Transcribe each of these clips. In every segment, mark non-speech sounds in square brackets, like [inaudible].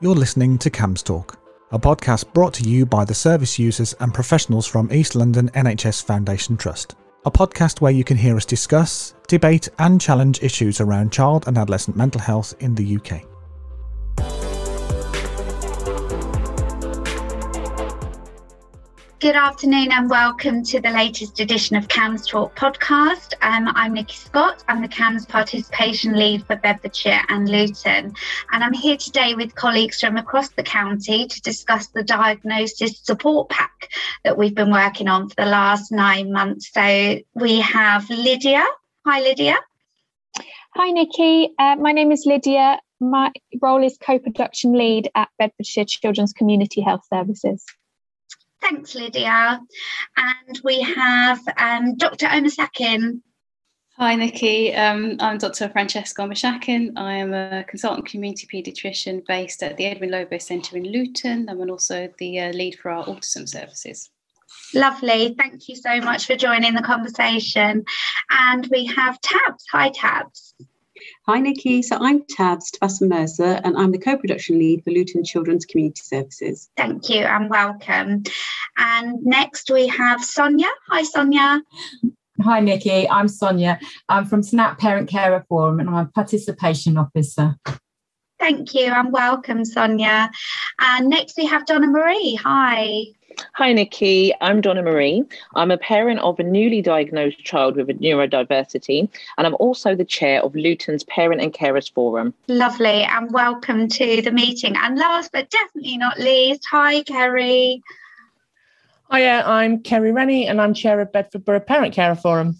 You're listening to CAMHS Talk, a podcast brought to you by the service users and professionals from East London NHS Foundation Trust. A podcast where you can hear us discuss, debate, and challenge issues around child and adolescent mental health in the UK. Good afternoon and welcome to the latest edition of CAMHS Talk podcast. Um, I'm Nikki Scott. I'm the CAMHS participation lead for Bedfordshire and Luton. And I'm here today with colleagues from across the county to discuss the diagnosis support pack that we've been working on for the last nine months. So we have Lydia. Hi, Lydia. Hi, Nikki. Uh, my name is Lydia. My role is co production lead at Bedfordshire Children's Community Health Services. Thanks, Lydia. And we have um, Dr. Omishakin. Hi, Nikki. Um, I'm Dr. Francesca Omishakin. I am a consultant community paediatrician based at the Edwin Lobo Centre in Luton. I'm also the uh, lead for our autism services. Lovely. Thank you so much for joining the conversation. And we have Tabs. Hi, Tabs. Hi, Nikki. So I'm Tabs Tabassum Mercer, and I'm the co production lead for Luton Children's Community Services. Thank you and welcome. And next we have Sonia. Hi, Sonia. Hi, Nikki. I'm Sonia. I'm from SNAP Parent Carer Forum and I'm a participation officer. Thank you and welcome, Sonia. And next we have Donna Marie. Hi. Hi, Nikki. I'm Donna Marie. I'm a parent of a newly diagnosed child with a neurodiversity, and I'm also the chair of Luton's Parent and Carers Forum. Lovely, and welcome to the meeting. And last but definitely not least, hi, Kerry. Hiya, I'm Kerry Rennie, and I'm chair of Bedford Borough Parent Carer Forum.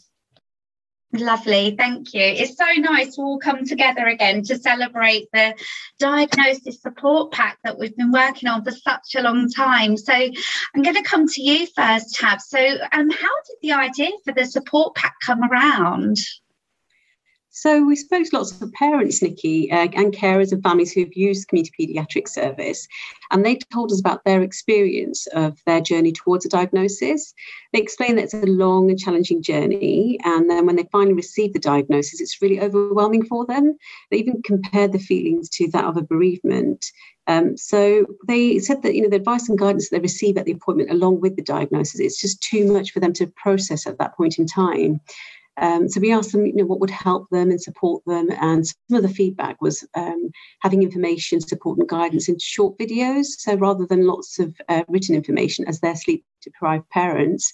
Lovely, thank you. It's so nice to all come together again to celebrate the diagnosis support pack that we've been working on for such a long time. So I'm going to come to you first, Tab. So, um, how did the idea for the support pack come around? So we spoke to lots of parents, Nikki, uh, and carers and families who've used community paediatric service, and they told us about their experience of their journey towards a diagnosis. They explained that it's a long and challenging journey, and then when they finally receive the diagnosis, it's really overwhelming for them. They even compared the feelings to that of a bereavement. Um, so they said that you know the advice and guidance that they receive at the appointment, along with the diagnosis, it's just too much for them to process at that point in time. Um, so we asked them, you know, what would help them and support them. And some of the feedback was um, having information, support, and guidance in short videos. So rather than lots of uh, written information, as their sleep deprived parents,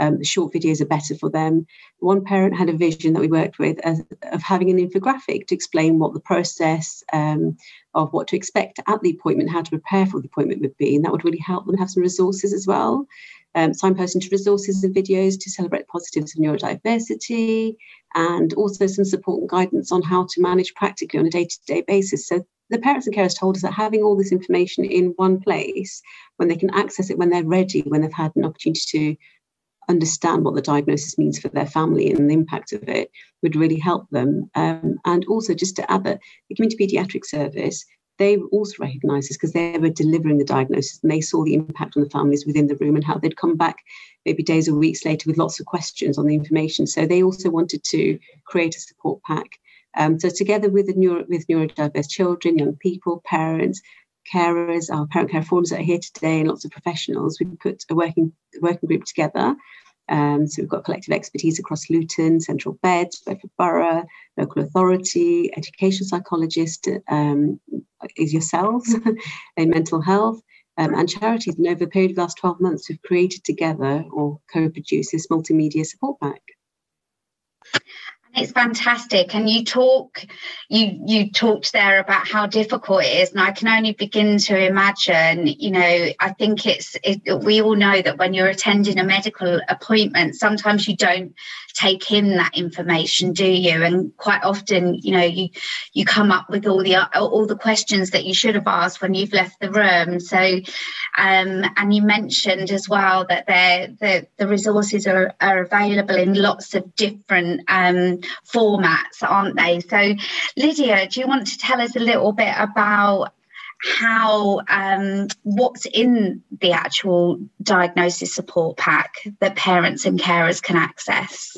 um, the short videos are better for them. One parent had a vision that we worked with as, of having an infographic to explain what the process um, of what to expect at the appointment, how to prepare for the appointment would be, and that would really help them have some resources as well um, signposting to resources and videos to celebrate positives of neurodiversity, and also some support and guidance on how to manage practically on a day to day basis. So the parents and carers told us that having all this information in one place, when they can access it when they're ready, when they've had an opportunity to understand what the diagnosis means for their family and the impact of it, would really help them. Um, and also, just to add that the community paediatric service they also recognised this because they were delivering the diagnosis and they saw the impact on the families within the room and how they'd come back maybe days or weeks later with lots of questions on the information. So they also wanted to create a support pack. Um, so together with the neuro, with neurodiverse children, young people, parents, carers, our parent care forums that are here today, and lots of professionals, we put a working working group together um, so we've got collective expertise across Luton, Central Beds, Bedford Borough, local authority, education psychologist um, is yourselves [laughs] in mental health, um, and charities. And over a period of the last 12 months, we've created together or co-produced this multimedia support pack it's fantastic. And you talk you you talked there about how difficult it is. And i can only begin to imagine you know i think it's it, we all know that when you're attending a medical appointment sometimes you don't take in that information do you? And quite often you know you you come up with all the all the questions that you should have asked when you've left the room. So um, and you mentioned as well that there the the resources are, are available in lots of different um, formats aren't they so lydia do you want to tell us a little bit about how um, what's in the actual diagnosis support pack that parents and carers can access?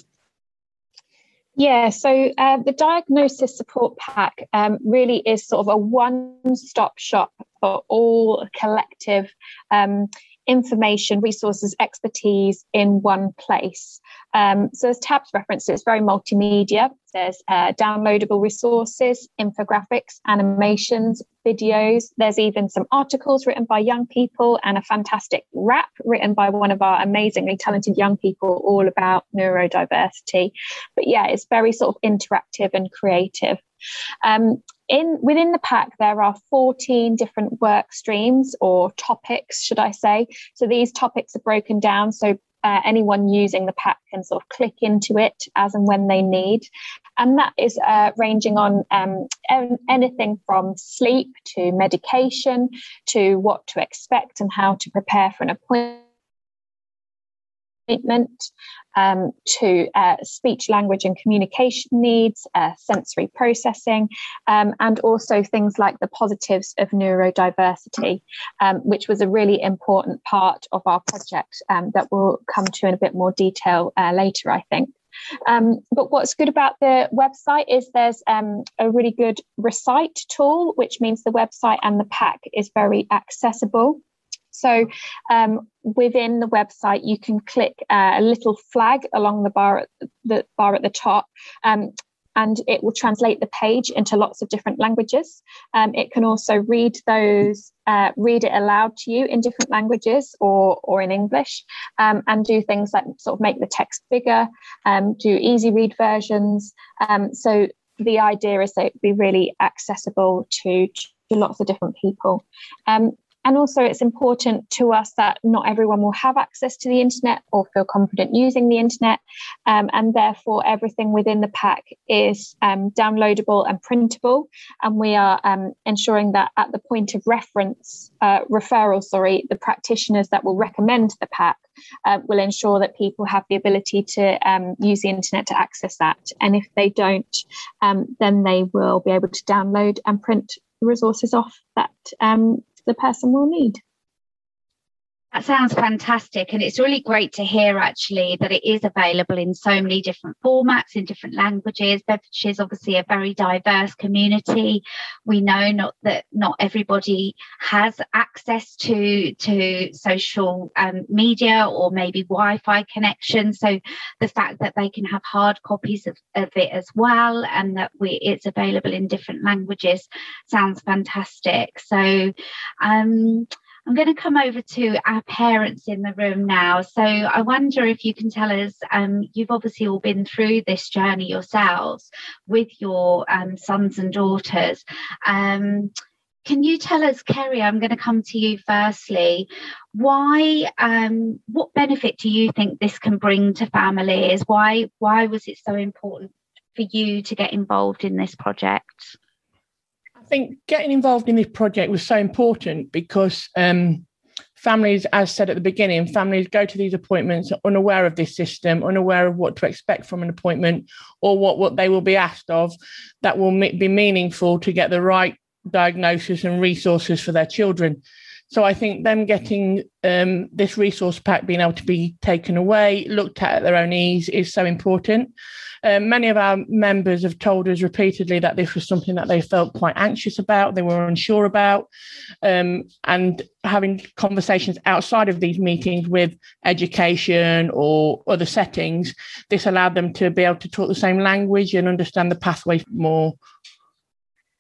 Yeah, so uh, the diagnosis support pack um, really is sort of a one stop shop for all collective um, information, resources, expertise in one place. Um, so as Tabs referenced, it's very multimedia. There's uh, downloadable resources, infographics, animations, videos. There's even some articles written by young people and a fantastic rap written by one of our amazingly talented young people all about neurodiversity. But yeah, it's very sort of interactive and creative. Um, in within the pack there are 14 different work streams or topics should i say so these topics are broken down so uh, anyone using the pack can sort of click into it as and when they need. And that is uh, ranging on um, anything from sleep to medication to what to expect and how to prepare for an appointment appointment, um, to uh, speech, language, and communication needs, uh, sensory processing, um, and also things like the positives of neurodiversity, um, which was a really important part of our project um, that we'll come to in a bit more detail uh, later, I think. Um, but what's good about the website is there's um, a really good recite tool, which means the website and the pack is very accessible. So um, within the website, you can click uh, a little flag along the bar at the bar at the top. Um, and it will translate the page into lots of different languages. Um, it can also read those, uh, read it aloud to you in different languages or, or in English, um, and do things like sort of make the text bigger, um, do easy read versions. Um, so the idea is that it be really accessible to, to lots of different people. Um, and also, it's important to us that not everyone will have access to the internet or feel confident using the internet. Um, and therefore, everything within the pack is um, downloadable and printable. And we are um, ensuring that at the point of reference, uh, referral, sorry, the practitioners that will recommend the pack uh, will ensure that people have the ability to um, use the internet to access that. And if they don't, um, then they will be able to download and print resources off that um, the person will need. That sounds fantastic. And it's really great to hear actually that it is available in so many different formats, in different languages. Bedfordshire is obviously a very diverse community. We know not that not everybody has access to, to social um, media or maybe Wi-Fi connection. So the fact that they can have hard copies of, of it as well and that we it's available in different languages sounds fantastic. So um I'm going to come over to our parents in the room now. So I wonder if you can tell us, um, you've obviously all been through this journey yourselves with your um, sons and daughters. Um, can you tell us, Kerry? I'm going to come to you firstly. Why? Um, what benefit do you think this can bring to families? Why? Why was it so important for you to get involved in this project? I think getting involved in this project was so important because um, families, as said at the beginning, families go to these appointments unaware of this system, unaware of what to expect from an appointment or what, what they will be asked of that will be meaningful to get the right diagnosis and resources for their children. So I think them getting um, this resource pack being able to be taken away, looked at at their own ease is so important. Um, many of our members have told us repeatedly that this was something that they felt quite anxious about, they were unsure about, um, and having conversations outside of these meetings with education or other settings, this allowed them to be able to talk the same language and understand the pathway more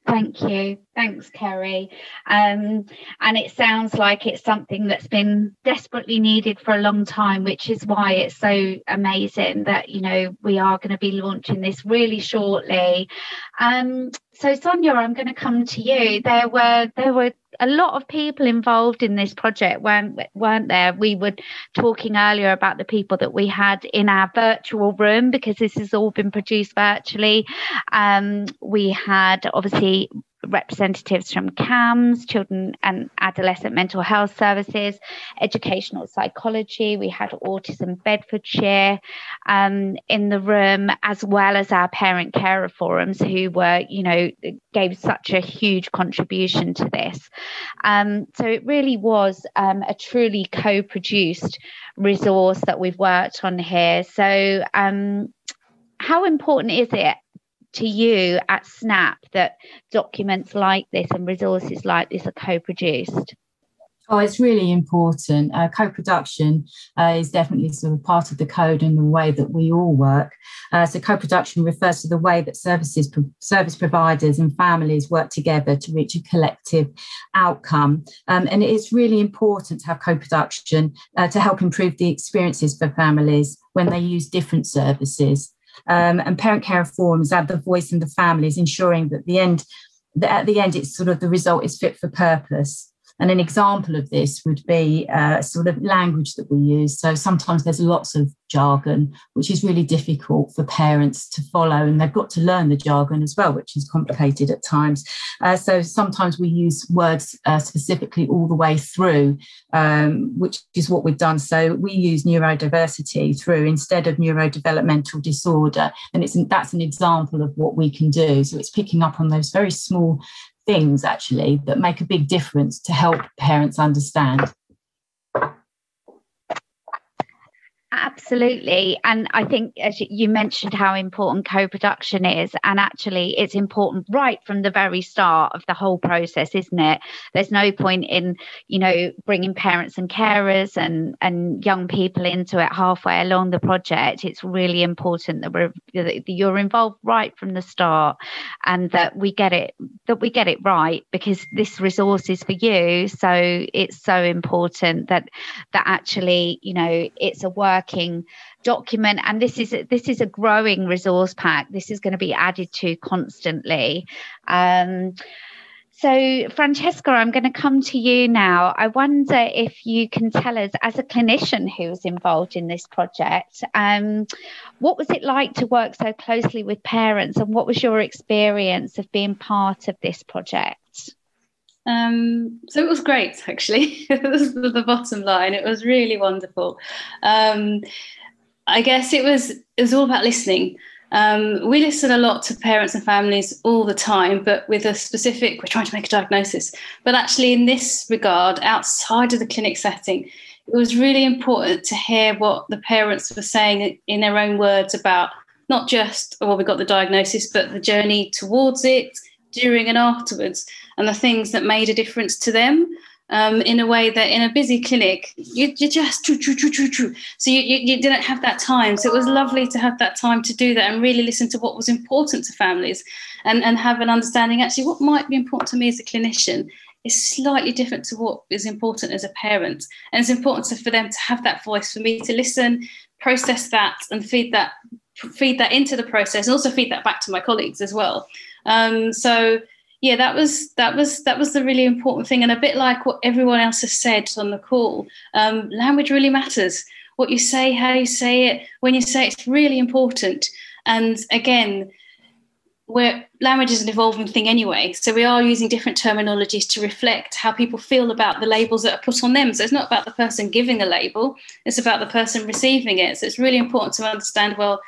Thank you. Thanks, Kerry. Um, and it sounds like it's something that's been desperately needed for a long time, which is why it's so amazing that, you know, we are going to be launching this really shortly. Um, so Sonia, I'm going to come to you. There were there were a lot of people involved in this project, weren't weren't there? We were talking earlier about the people that we had in our virtual room because this has all been produced virtually. Um, we had obviously representatives from CAMHS, Children and Adolescent Mental Health Services, Educational Psychology. We had Autism Bedfordshire um, in the room, as well as our parent carer forums, who were, you know, gave such a huge contribution to this. Um, so it really was um, a truly co produced resource that we've worked on here. So, um, how important is it to you at snap that documents like this and resources like this are co-produced Oh, it's really important. Uh, co-production uh, is definitely sort of part of the code and the way that we all work. Uh, so, co-production refers to the way that services, service providers, and families work together to reach a collective outcome. Um, and it's really important to have co-production uh, to help improve the experiences for families when they use different services. Um, and parent care forums add the voice in the families, ensuring that the end, that at the end, it's sort of the result is fit for purpose. And an example of this would be uh, sort of language that we use. So sometimes there's lots of jargon, which is really difficult for parents to follow, and they've got to learn the jargon as well, which is complicated at times. Uh, so sometimes we use words uh, specifically all the way through, um, which is what we've done. So we use neurodiversity through instead of neurodevelopmental disorder, and it's that's an example of what we can do. So it's picking up on those very small things actually that make a big difference to help parents understand. Absolutely. And I think, as you mentioned, how important co production is. And actually, it's important right from the very start of the whole process, isn't it? There's no point in, you know, bringing parents and carers and, and young people into it halfway along the project. It's really important that, we're, that you're involved right from the start and that we get it that we get it right because this resource is for you so it's so important that that actually you know it's a work working document and this is this is a growing resource pack this is going to be added to constantly um, so, Francesca, I'm going to come to you now. I wonder if you can tell us, as a clinician who was involved in this project, um, what was it like to work so closely with parents, and what was your experience of being part of this project? Um, so it was great, actually. [laughs] this is the bottom line. It was really wonderful. Um, I guess it was it was all about listening. Um, we listen a lot to parents and families all the time, but with a specific, we're trying to make a diagnosis. But actually, in this regard, outside of the clinic setting, it was really important to hear what the parents were saying in their own words about not just, well, we got the diagnosis, but the journey towards it, during and afterwards and the things that made a difference to them um, in a way that in a busy clinic you, you just so you, you, you, didn't have that time. So it was lovely to have that time to do that and really listen to what was important to families and, and have an understanding actually what might be important to me as a clinician is slightly different to what is important as a parent. And it's important to, for them to have that voice for me to listen process that and feed that feed that into the process and also feed that back to my colleagues as well. Um, so yeah, that was that was that was the really important thing, and a bit like what everyone else has said on the call. Um, language really matters. What you say, how you say it, when you say it, it's really important. And again, where language is an evolving thing anyway, so we are using different terminologies to reflect how people feel about the labels that are put on them. So it's not about the person giving the label; it's about the person receiving it. So it's really important to understand well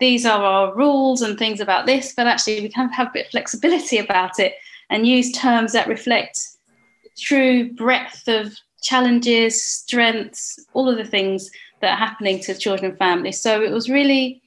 these are our rules and things about this, but actually we of have a bit of flexibility about it and use terms that reflect the true breadth of challenges, strengths, all of the things that are happening to children and families. So it was really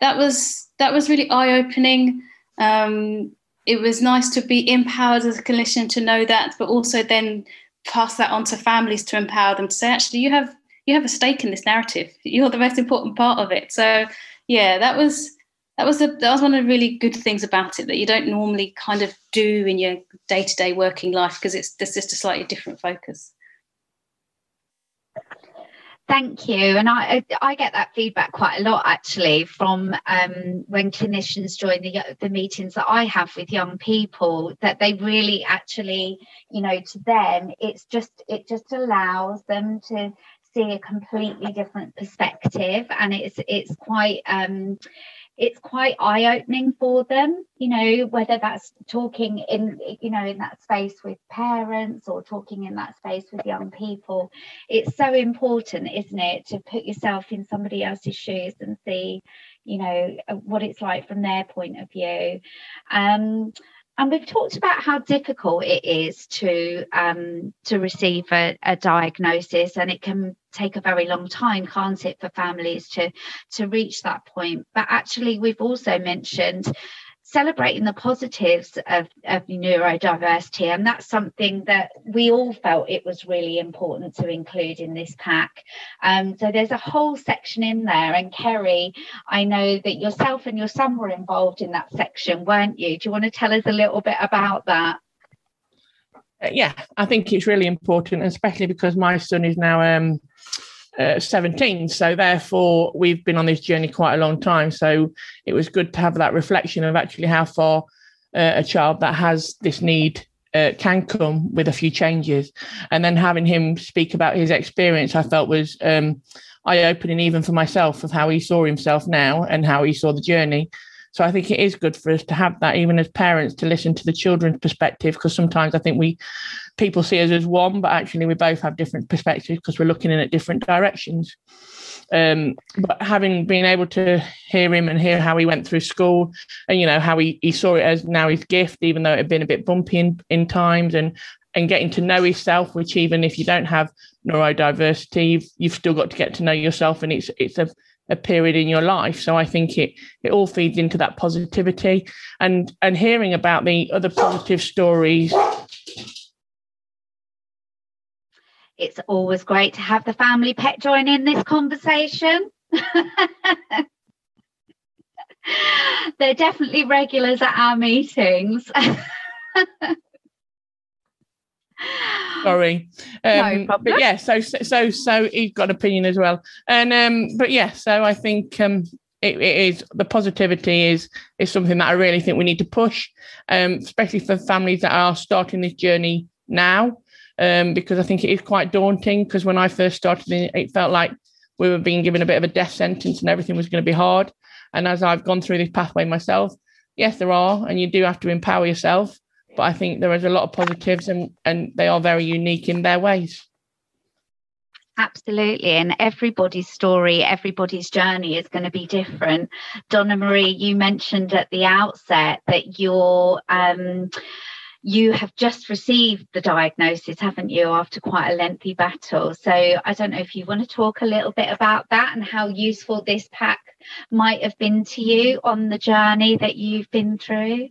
that was that was really eye-opening. Um, it was nice to be empowered as a clinician to know that, but also then pass that on to families to empower them to say, actually, you have you have a stake in this narrative. You're the most important part of it. So yeah, that was that was a, that was one of the really good things about it that you don't normally kind of do in your day to day working life because it's there's just a slightly different focus. Thank you, and I I get that feedback quite a lot actually from um, when clinicians join the the meetings that I have with young people that they really actually you know to them it's just it just allows them to see a completely different perspective and it's it's quite um it's quite eye-opening for them you know whether that's talking in you know in that space with parents or talking in that space with young people. It's so important isn't it to put yourself in somebody else's shoes and see you know what it's like from their point of view. Um and we've talked about how difficult it is to um, to receive a, a, diagnosis, and it can take a very long time, can't it, for families to to reach that point. But actually, we've also mentioned celebrating the positives of, of neurodiversity. And that's something that we all felt it was really important to include in this pack. Um, so there's a whole section in there. And kerry i know that yourself and your son were involved in that section weren't you? Do you want to tell us a little bit about that? Uh, yeah i think it's really important especially because my son is now um, uh, 17. So therefore, we've been on this journey quite a long time. So it was good to have that reflection of actually how far uh, a child that has this need uh, can come with a few changes. And then having him speak about his experience, I felt was um, eye opening even for myself of how he saw himself now and how he saw the journey. So I think it is good for us to have that, even as parents, to listen to the children's perspective, because sometimes I think we people see us as one, but actually we both have different perspectives because we're looking in at different directions. Um, but having been able to hear him and hear how he went through school and you know how he, he saw it as now his gift, even though it had been a bit bumpy in, in times and and getting to know yourself, which even if you don't have neurodiversity, you've, you've still got to get to know yourself and it's it's a a period in your life. So I think it it all feeds into that positivity and and hearing about the other positive stories. It's always great to have the family pet join in this conversation. [laughs] They're definitely regulars at our meetings. [laughs] Sorry. Um, no problem. But yeah, so so so he's got an opinion as well, and um, but yeah, so I think um, it, it is the positivity is is something that I really think we need to push, um, especially for families that are starting this journey now, um, because I think it is quite daunting. Because when I first started, it felt like we were being given a bit of a death sentence and everything was going to be hard. And as I've gone through this pathway myself, yes, there are, and you do have to empower yourself but I think there is a lot of positives and, and they are very unique in their ways. Absolutely. And everybody's story, everybody's journey is going to be different. Donna Marie, you mentioned at the outset that you're um, you have just received the diagnosis, haven't you, after quite a lengthy battle? So I don't know if you want to talk a little bit about that and how useful this pack might have been to you on the journey that you've been through.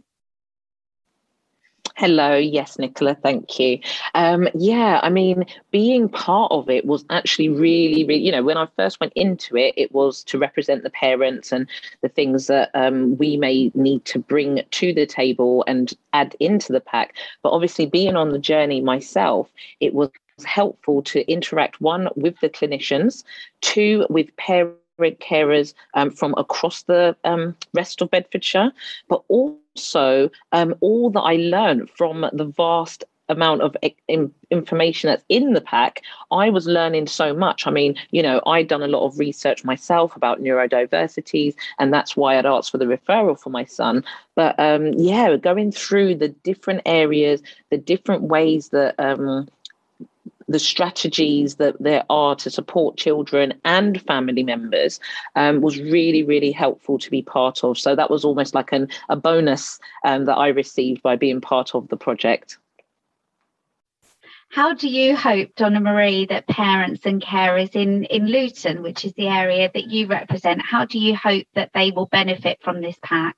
Hello, yes, Nicola, thank you. Um, yeah, I mean, being part of it was actually really, really, you know, when I first went into it, it was to represent the parents and the things that um, we may need to bring to the table and add into the pack. But obviously, being on the journey myself, it was helpful to interact one with the clinicians, two with parents carers um, from across the um, rest of Bedfordshire, but also um, all that I learned from the vast amount of information that's in the pack, I was learning so much. I mean, you know, I'd done a lot of research myself about neurodiversities, and that's why I'd asked for the referral for my son. But um, yeah, going through the different areas, the different ways that um, the strategies that there are to support children and family members um, was really, really helpful to be part of. So that was almost like an, a bonus um, that I received by being part of the project. How do you hope, Donna Marie, that parents and carers in, in Luton, which is the area that you represent, how do you hope that they will benefit from this pack?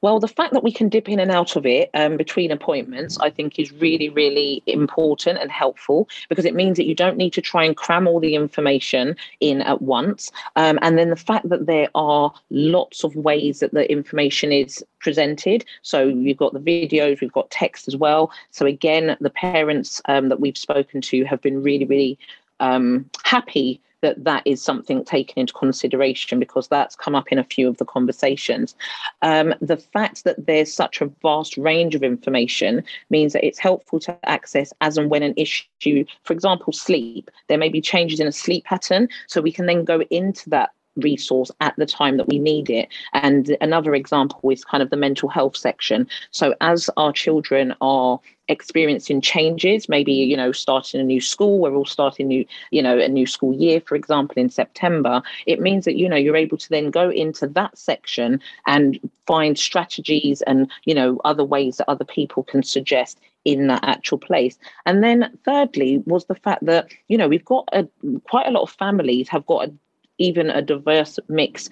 Well, the fact that we can dip in and out of it um, between appointments, I think, is really, really important and helpful because it means that you don't need to try and cram all the information in at once. Um, and then the fact that there are lots of ways that the information is presented. So you've got the videos, we've got text as well. So again, the parents um, that we've spoken to have been really, really um, happy that that is something taken into consideration because that's come up in a few of the conversations. Um, the fact that there's such a vast range of information means that it's helpful to access as and when an issue, for example, sleep, there may be changes in a sleep pattern. So we can then go into that resource at the time that we need it. And another example is kind of the mental health section. So as our children are experiencing changes maybe you know starting a new school we're all starting new you know a new school year for example in september it means that you know you're able to then go into that section and find strategies and you know other ways that other people can suggest in that actual place. And then thirdly was the fact that, you know, we've got a quite a lot of families have got a, even a diverse mix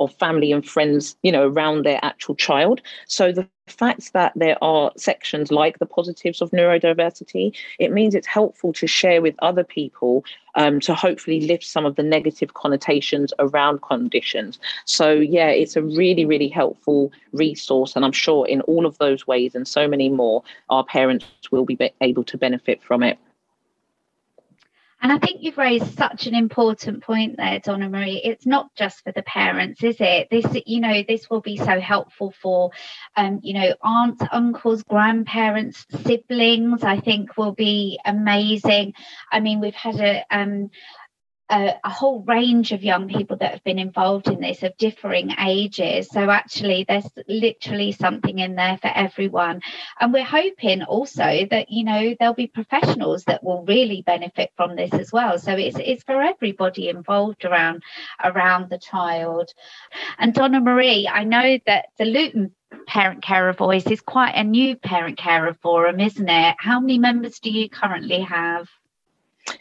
of family and friends, you know, around their actual child. So the fact that there are sections like the positives of neurodiversity, it means it's helpful to share with other people um, to hopefully lift some of the negative connotations around conditions. So, yeah, it's a really, really helpful resource. And I'm sure in all of those ways and so many more, our parents will be able to benefit from it. And I think you've raised such an important point there, Donna Marie. It's not just for the parents, is it? This, you know, this will be so helpful for, um, you know, aunts, uncles, grandparents, siblings. I think will be amazing. I mean, we've had a um, a, a, whole range of young people that have been involved in this of differing ages. So actually, there's literally something in there for everyone. And we're hoping also that you know there'll be professionals that will really benefit from this as well. So it's it's for everybody involved around around the child. And Donna Marie, I know that the Luton Parent Carer Voice is quite a new parent carer forum, isn't it? How many members do you currently have?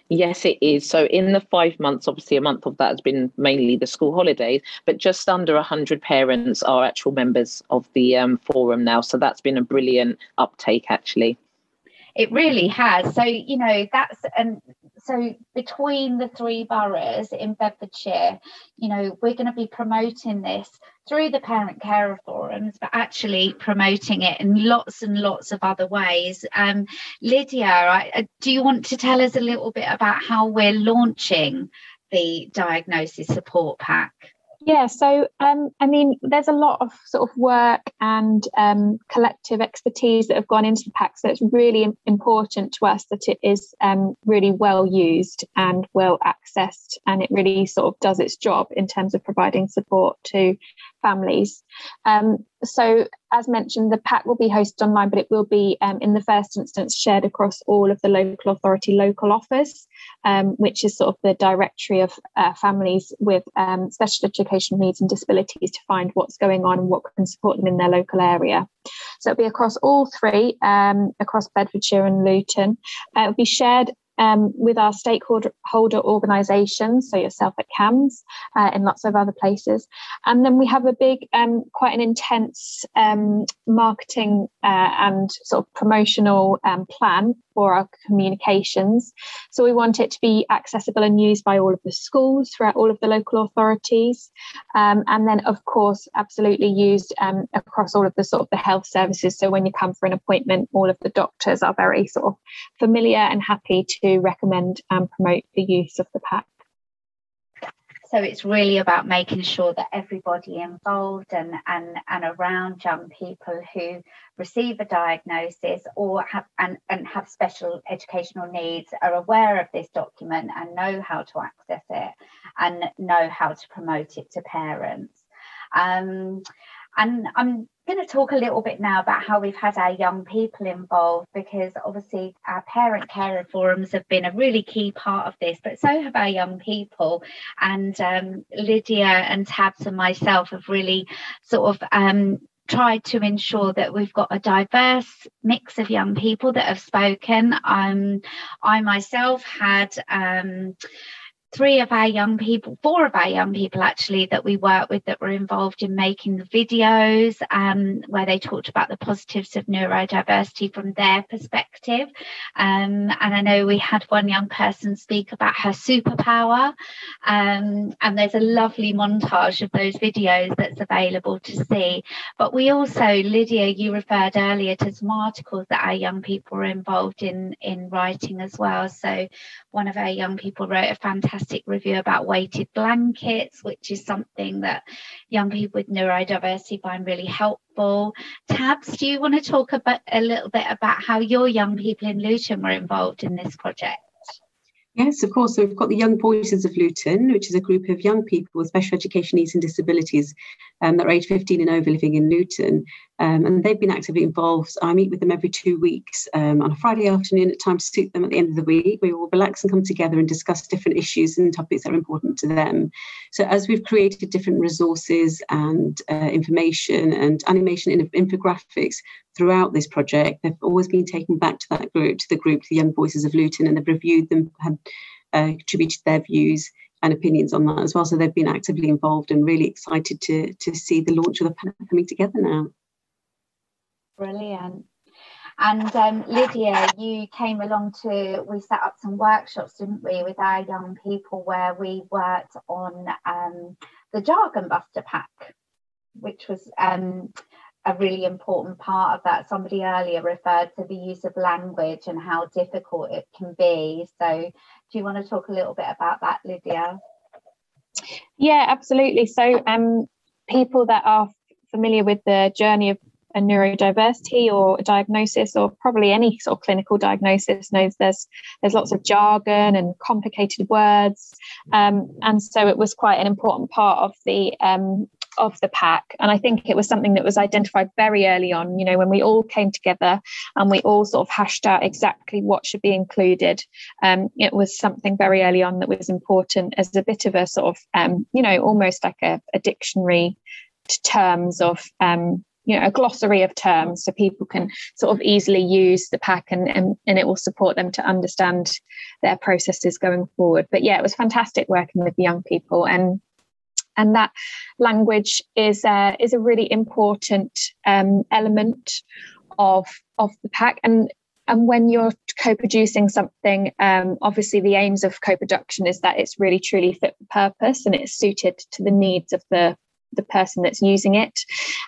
Yes, it is. So in the five months, obviously a month of that has been mainly the school holidays, but just under 100 parents are actual members of the um, forum now. So that's been a brilliant uptake, actually. It really has. So, you know, that's, and so between the three boroughs in Bedfordshire, you know, we're going to be promoting this through the parent carer forums, but actually promoting it in lots and lots of other ways. Um, Lydia, I, do you want to tell us a little bit about how we're launching the diagnosis support pack? Yeah, so um, I mean, there's a lot of sort of work and um, collective expertise that have gone into the pack. So it's really important to us that it is um, really well used and well accessed, and it really sort of does its job in terms of providing support to families. Um, so, as mentioned, the pack will be hosted online, but it will be, um, in the first instance, shared across all of the local authority local offers, um, which is sort of the directory of uh, families with um, special education needs and disabilities to find what's going on and what can support them in their local area. So, it'll be across all three, um, across Bedfordshire and Luton. Uh, it'll be shared um, with our stakeholder organisations, so yourself at CAMHS uh, and lots of other places. And then we have a big, um, quite an intense um, marketing uh, and sort of promotional um, plan for our communications. So we want it to be accessible and used by all of the schools throughout all of the local authorities. Um, and then, of course, absolutely used um, across all of the sort of the health services. So when you come for an appointment, all of the doctors are very sort of familiar and happy to recommend and promote the use of the pack. So it's really about making sure that everybody involved and, and, and around young people who receive a diagnosis or have and, and have special educational needs are aware of this document and know how to access it and know how to promote it to parents. Um, and I'm going to talk a little bit now about how we've had our young people involved because obviously our parent carer forums have been a really key part of this, but so have our young people. And um, Lydia and Tabs and myself have really sort of um, tried to ensure that we've got a diverse mix of young people that have spoken. Um, I myself had um, three of our young people, four of our young people actually that we work with that were involved in making the videos um, where they talked about the positives of neurodiversity from their perspective. Um, and I know we had one young person speak about her superpower. Um, and there's a lovely montage of those videos that's available to see. But we also, Lydia, you referred earlier to some articles that our young people were involved in in writing as well. So one of our young people wrote a fantastic review about weighted blankets, which is something that young people with neurodiversity find really helpful. Tabs, do you want to talk about a little bit about how your young people in Luton were involved in this project? Yes, of course. So we've got the Young Voices of Luton, which is a group of young people with special education needs and disabilities um, that are age 15 and over living in Luton. Um, and they've been actively involved. I meet with them every two weeks um, on a Friday afternoon at times to suit them at the end of the week. We all relax and come together and discuss different issues and topics that are important to them. So as we've created different resources and uh, information and animation in infographics throughout this project, they've always been taken back to that group, to the group, the Young Voices of Luton, and they've reviewed them, have uh, contributed their views and opinions on that as well. So they've been actively involved and really excited to to see the launch of the panel coming together now. Brilliant. And um, Lydia, you came along to, we set up some workshops, didn't we, with our young people where we worked on um, the Jargon Buster Pack, which was um, a really important part of that. Somebody earlier referred to the use of language and how difficult it can be. So, do you want to talk a little bit about that, Lydia? Yeah, absolutely. So, um, people that are familiar with the journey of a neurodiversity or a diagnosis or probably any sort of clinical diagnosis. Knows there's there's lots of jargon and complicated words. Um, and so it was quite an important part of the um, of the pack. And i think it was something that was identified very early on you know when we all came together and we all sort of hashed out exactly what should be included. Um, it was something very early on that was important as a bit of a sort of um, you know almost like a, a dictionary to terms of um, you know a glossary of terms so people can sort of easily use the pack and, and and it will support them to understand their processes going forward. But yeah it was fantastic working with young people and and that language is uh, is a really important um, element of of the pack. And and when you're co-producing something um, obviously the aims of co-production is that it's really truly fit for purpose and it's suited to the needs of the the person that's using it.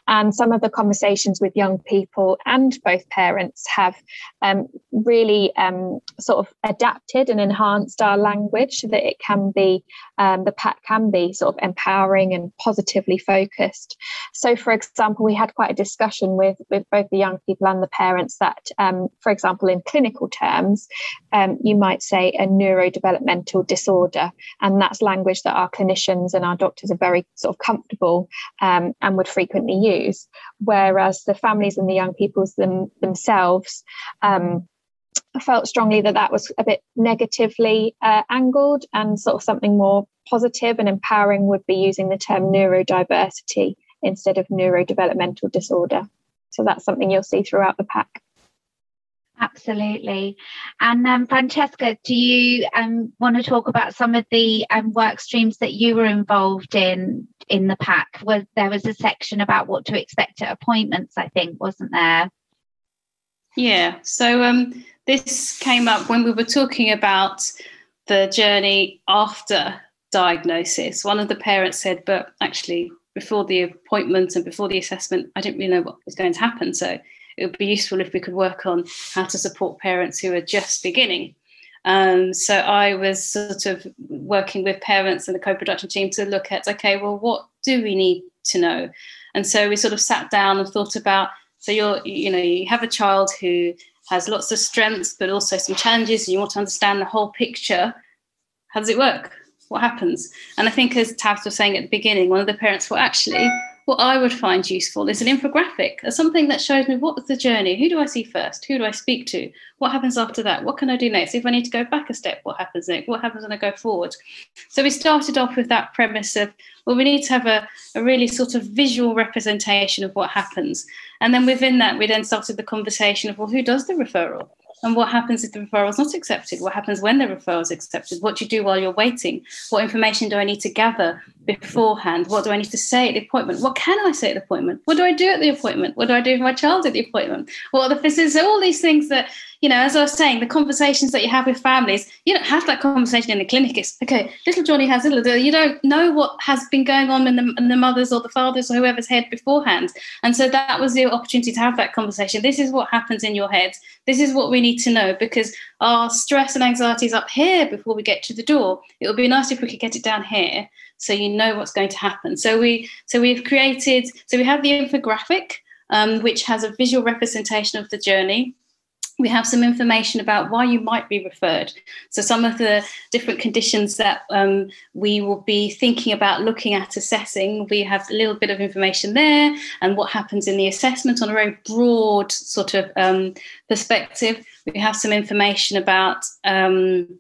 And some of the conversations with young people and both parents have um, really um, sort of adapted and enhanced our language so that it can be, um, the pack can be sort of empowering and positively focused. So, for example, we had quite a discussion with, with both the young people and the parents that, um, for example, in clinical terms, um, you might say a neurodevelopmental disorder. And that's language that our clinicians and our doctors are very sort of comfortable um, and would frequently use. Whereas the families and the young peoples them, themselves um, felt strongly that that was a bit negatively uh, angled and sort of something more positive and empowering would be using the term neurodiversity instead of neurodevelopmental disorder. So that's something you'll see throughout the pack. Absolutely. And um, Francesca, do you um, want to talk about some of the um, work streams that you were involved in in the pack? Was there was a section about what to expect at appointments? I think wasn't there? Yeah. So um, this came up when we were talking about the journey after diagnosis. One of the parents said, "But actually, before the appointment and before the assessment, I didn't really know what was going to happen." So it would be useful if we could work on how to support parents who are just beginning. Um, so I was sort of working with parents and the co-production team to look at, okay, well, what do we need to know? And so we sort of sat down and thought about, so you're, you know, you have a child who has lots of strengths, but also some challenges, and you want to understand the whole picture. How does it work? What happens? And I think, as Tabs was saying at the beginning, one of the parents, well, actually, what I would find useful is an infographic, or something that shows me what's the journey, who do I see first, who do I speak to, what happens after that, what can I do next? If I need to go back a step, what happens next? What happens when I go forward? So we started off with that premise of, well, we need to have a, a really sort of visual representation of what happens. And then within that, we then started the conversation of, well, who does the referral? And what happens if the referral is not accepted? What happens when the referral is accepted? What do you do while you're waiting? What information do I need to gather beforehand? What do I need to say at the appointment? What can I say at the appointment? What do I do at the appointment? What do I do with my child at the appointment? What are the facilities? All these things that you know, as I was saying, the conversations that you have with families, you don't have that conversation in the clinic. It's okay, little Johnny has little, you don't know what has been going on in the, in the mother's or the father's or whoever's head beforehand. And so that was the opportunity to have that conversation. This is what happens in your head. This is what we need to know because our stress and anxiety is up here before we get to the door. It would be nice if we could get it down here so you know what's going to happen. So we so we've created so we have the infographic um, which has a visual representation of the journey we have some information about why you might be referred. So, some of the different conditions that um, we will be thinking about looking at assessing, we have a little bit of information there, and what happens in the assessment on a very broad sort of um, perspective. We have some information about um,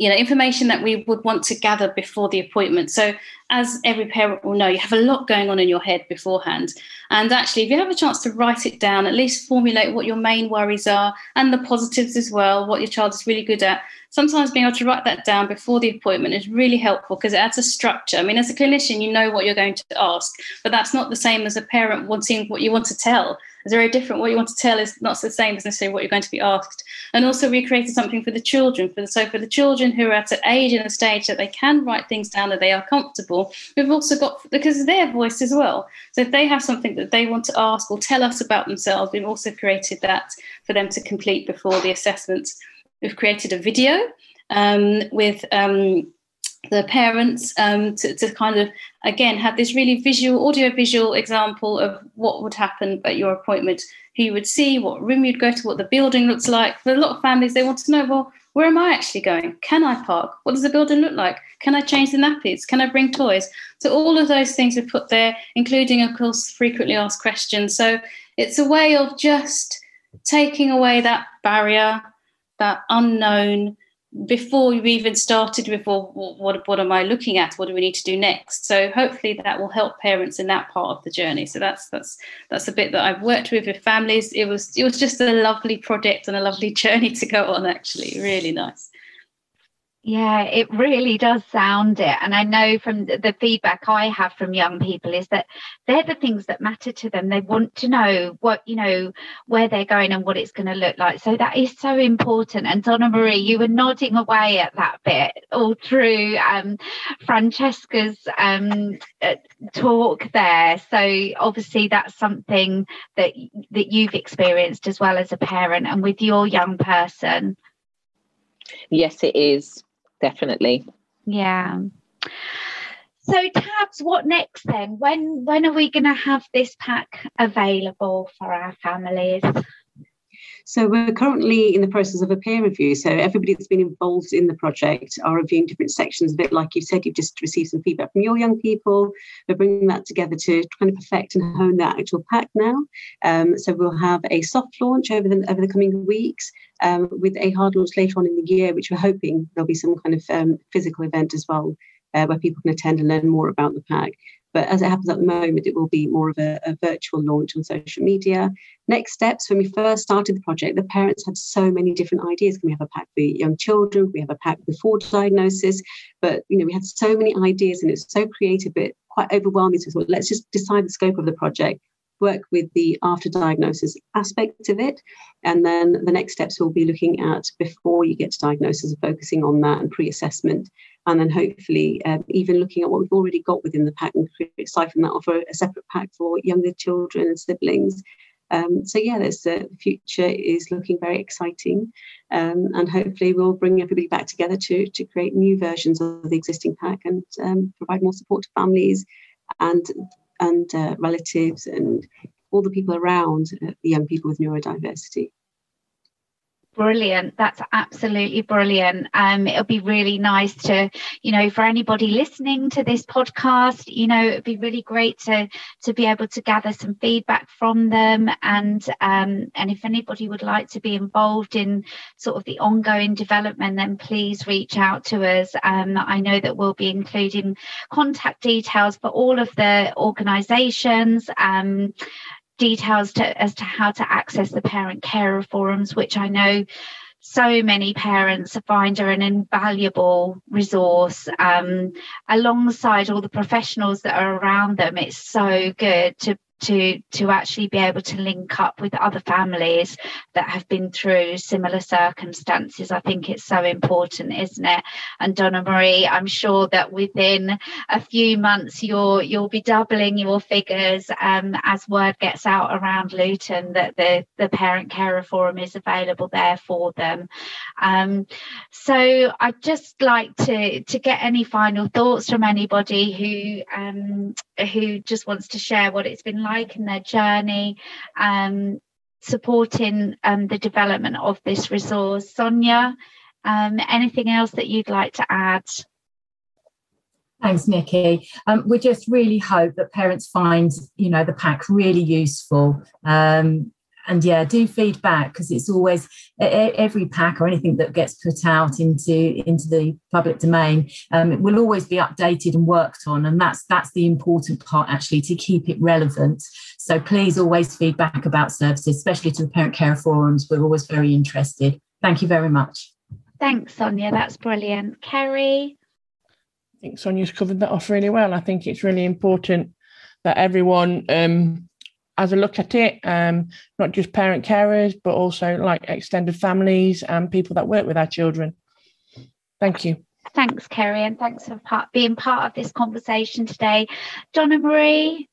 you know information that we would want to gather before the appointment. So as every parent will know you have a lot going on in your head beforehand and actually if you have a chance to write it down at least formulate what your main worries are and the positives as well what your child is really good at sometimes being able to write that down before the appointment is really helpful because it adds a structure i mean as a clinician you know what you're going to ask but that's not the same as a parent wanting what you want to tell it's very different. What you want to tell is not the same as necessarily what you're going to be asked. And also, we created something for the children. For the, so, for the children who are at an age and a stage that they can write things down that they are comfortable, we've also got because their voice as well. So, if they have something that they want to ask or tell us about themselves, we've also created that for them to complete before the assessment. We've created a video um, with um, the parents um, to, to kind of again have this really visual audio visual example of what would happen at your appointment who you would see what room you'd go to what the building looks like for a lot of families they want to know well where am i actually going? Can i park? What does the building look like? Can i change the nappies? Can i bring toys? So all of those things are put there including of course frequently asked questions. So it's a way of just taking away that barrier that unknown before you even started before what, what am i looking at? What do we need to do next? So hopefully that will help parents in that part of the journey. So that's that's that's a bit that i've worked with with families. It was it was just a lovely project and a lovely [laughs] journey to go on actually. Really nice yeah, it really does sound it. And I know from the feedback I have from young people is that they're the things that matter to them. They want to know what, you know, where they're going and what it's going to look like. So that is so important. And Donna Marie, you were nodding away at that bit all through um, Francesca's um, uh, talk there. So obviously that's something that that you've experienced as well as a parent and with your young person. Yes, it is definitely. Yeah. So tabs, what next then? When when are we going to have this pack available for our families? So we're currently in the process of a peer review. So everybody that's been involved in the project are reviewing different sections. A bit like you said, you've just received some feedback from your young people. We're bringing that together to kind of perfect and hone that actual pack now. Um, so we'll have a soft launch over the over the coming weeks um, with a hard launch later on in the year, which we're hoping there'll be some kind of um, physical event as well. Uh, where people can attend and learn more about the pack. But as it happens at the moment, it will be more of a, a, virtual launch on social media. Next steps when we first started the project, the parents had so many different ideas. Can we have a pack for young children? Can we have a pack before diagnosis? But you know, we had so many ideas and it's so creative, but quite overwhelming. So thought, let's just decide the scope of the project work with the after diagnosis aspect of it. And then the next steps we'll be looking at before you get to diagnosis, focusing on that and pre assessment. And then hopefully, um, even looking at what we've already got within the pack and siphon that off a, a separate pack for younger children and siblings. Um, so yeah, this uh, future is looking very exciting, um, and hopefully we'll bring everybody back together to to create new versions of the existing pack and um, provide more support to families and and uh, relatives and all the people around uh, the young people with neurodiversity. Brilliant. That's absolutely brilliant. Um, it'll be really nice to, you know, for anybody listening to this podcast, you know, it'd be really great to to be able to gather some feedback from them. And um, and if anybody would like to be involved in sort of the ongoing development, then please reach out to us. Um, I know that we'll be including contact details for all of the organisations. Um, details to, as to how to access the parent carer forums, which I know so many parents find are an invaluable resource um, alongside all the professionals that are around them. It's so good to to to actually be able to link up with other families that have been through similar circumstances. I think it's so important isn't it? And donna marie i'm sure that within a few months you'll you'll be doubling your figures um, as word gets out around luton that the the parent carer forum is available there for them. Um, so i'd just like to to get any final thoughts from anybody who um, who just wants to share what it's been like in their journey. Um, supporting um, the development of this resource. Sonia, um, anything else that you'd like to add? Thanks, Nikki. Um, we just really hope that parents find, you know, the pack really useful. Um, and yeah, do feedback because it's always every pack or anything that gets put out into into the public domain. Um, it will always be updated and worked on, and that's that's the important part actually to keep it relevant. So please always feedback about services, especially to the parent care forums. We're always very interested. Thank you very much. Thanks, Sonia. That's brilliant. Kerry. I think Sonia's covered that off really well. I think it's really important that everyone um, has a look at it, um, not just parent carers, but also like extended families and people that work with our children. Thank you. Thanks, Kerry, and thanks for part, being part of this conversation today. Donna Marie.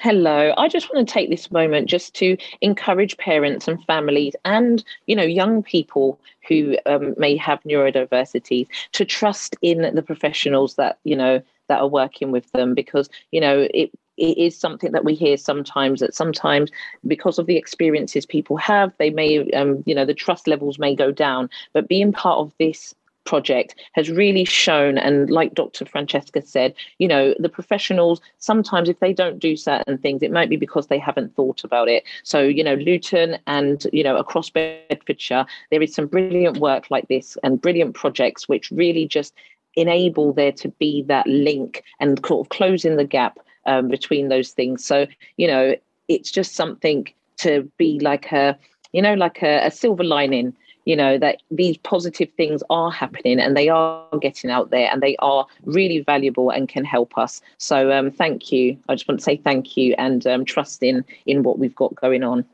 Hello. I just want to take this moment just to encourage parents and families and, you know, young people who um, may have neurodiversities to trust in the professionals that, you know, that are working with them because, you know, it it is something that we hear sometimes that sometimes because of the experiences people have they may um, you know the trust levels may go down. But being part of this project has really shown and like dr francesca said you know the professionals sometimes if they don't do certain things it might be because they haven't thought about it. So you know luton and you know across bedfordshire there is some brilliant work like this and brilliant projects which really just enable there to be that link and sort of closing the gap um, between those things. So, you know, it's just something to be like a, you know, like a, a silver lining you know that these positive things are happening and they are getting out there and they are really valuable and can help us. So um, thank you. I just want to say thank you and um, trust in in what we've got going on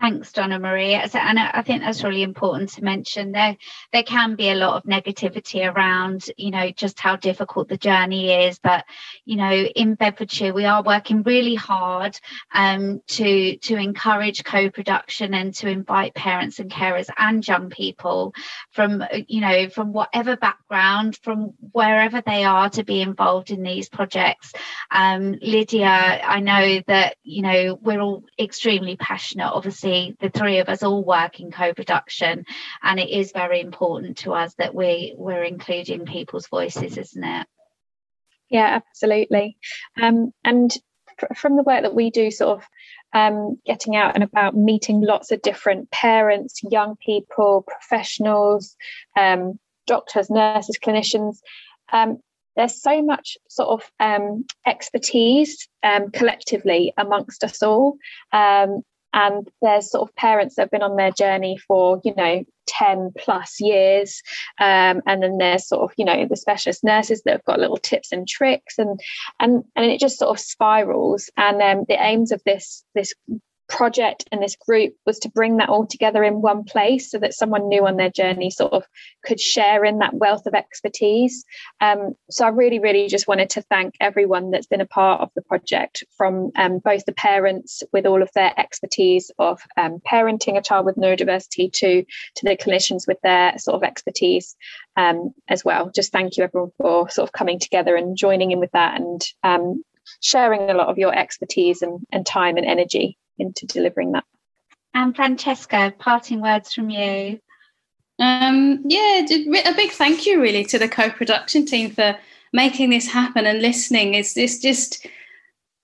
Thanks, Donna Marie. And I think that's really important to mention. There, there can be a lot of negativity around, you know, just how difficult the journey is. But, you know, in Bedfordshire, we are working really hard um, to to encourage co-production and to invite parents and carers and young people from, you know, from whatever background, from wherever they are, to be involved in these projects. Um, Lydia, I know that you know we're all extremely passionate, obviously the three of us all work in co-production and it is very important to us that we we're including people's voices isn't it yeah absolutely um, and fr- from the work that we do sort of um, getting out and about meeting lots of different parents young people professionals um, doctors nurses clinicians um, there's so much sort of um, expertise um, collectively amongst us all. And there's sort of parents that have been on their journey for you know 10 plus years. Um, and then there's sort of you know the specialist nurses that have got little tips and tricks. And and and it just sort of spirals. And um, the aims of this this project and this group was to bring that all together in one place so that someone new on their journey sort of could share in that wealth of expertise. Um, so I really, really just wanted to thank everyone that's been a part of the project from um, both the parents with all of their expertise of um, parenting a child with neurodiversity to, to the clinicians with their sort of expertise um, as well. Just thank you everyone for sort of coming together and joining in with that and um, sharing a lot of your expertise and, and time and energy into delivering that. And Francesca, parting words from you. Um, yeah, a big thank you really to the co-production team for making this happen and listening. It's, it's just,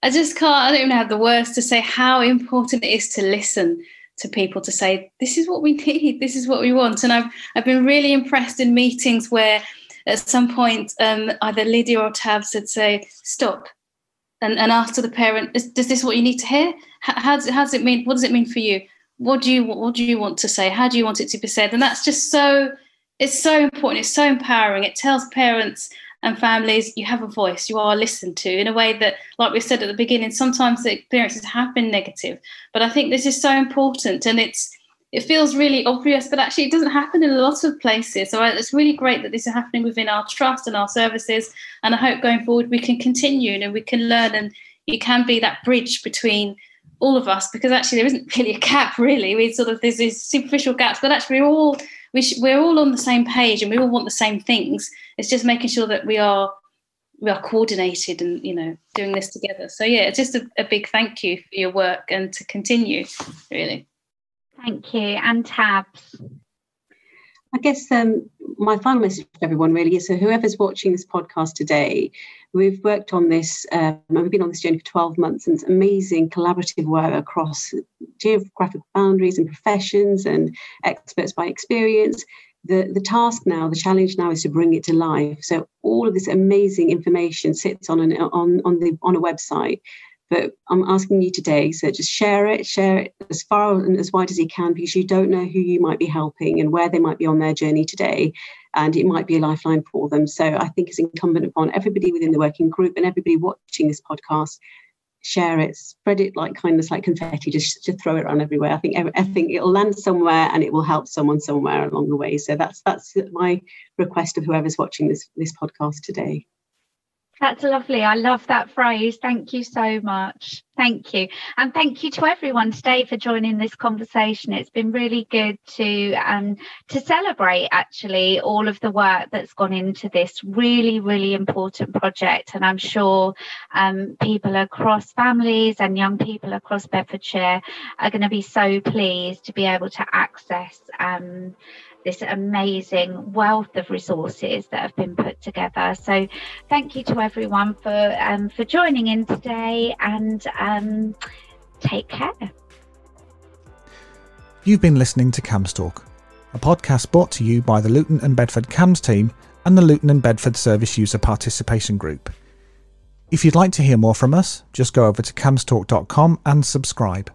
I just can't, I don't even have the words to say how important it is to listen to people to say, this is what we need, this is what we want. And I've, I've been really impressed in meetings where at some point um, either Lydia or Tabs would say, stop, and, and ask the parent, is, does this what you need to hear? How, does, how does it mean? What does it mean for you? What do you what do you want to say? How do you want it to be said? And that's just so it's so important. It's so empowering. It tells parents and families you have a voice. You are listened to in a way that, like we said at the beginning, sometimes the experiences have been negative. But I think this is so important, and it's it feels really obvious, but actually it doesn't happen in a lot of places. So it's really great that this is happening within our trust and our services. And I hope going forward we can continue and we can learn and you can be that bridge between all of us because actually there isn't [laughs] really a gap really we sort of there's these superficial gaps but actually we're all we sh- we're all on the same page and we all want the same things it's just making sure that we are we are coordinated and you know doing this together. So yeah, it's just a, a big thank you for your work and to continue really. Thank you. And Tabs. I guess um, my final message to everyone really is so whoever's watching this podcast today, we've worked on this, um, we've been on this journey for 12 months, and it's amazing collaborative work across geographic boundaries and professions and experts by experience. The, the task now, the challenge now is to bring it to life. So all of this amazing information sits on an on on the on a website but I'm asking you today, so just share it, share it as far and as wide as you can, because you don't know who you might be helping and where they might be on their journey today. And it might be a lifeline for them. So I think it's incumbent upon everybody within the working group and everybody watching this podcast, share it, spread it like kindness, like confetti, just to throw it around everywhere. I think I think it'll land somewhere and it will help someone somewhere along the way. So that's that's my request of whoever's watching this this podcast today. That's lovely. I love that phrase. Thank you so much. Thank you. And thank you to everyone today for joining this conversation. It's been really good to um to celebrate actually all of the work that's gone into this really, really important project. And I'm sure um, people across families and young people across Bedfordshire are going to be so pleased to be able to access um, this amazing wealth of resources that have been put together. So, thank you to everyone for um, for joining in today, and um, take care. You've been listening to CAMHS Talk, a podcast brought to you by the Luton and Bedford CAMHS team and the Luton and Bedford Service User Participation Group. If you'd like to hear more from us, just go over to camhstalk.com and subscribe.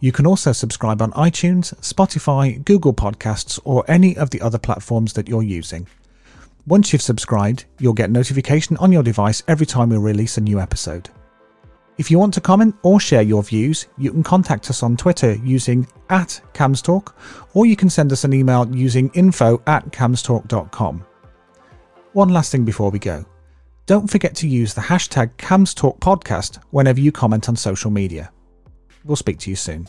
You can also subscribe on iTunes, Spotify, Google Podcasts, or any of the other platforms that you're using. Once you've subscribed, you'll get notification on your device every time we release a new episode. If you want to comment or share your views, you can contact us on Twitter using at camhstalk, or you can send us an email using info at camhstalk.com. One last thing before we go. Don't forget to use the hashtag CAMHSTalkPodcast whenever you comment on social media. We'll speak to you soon.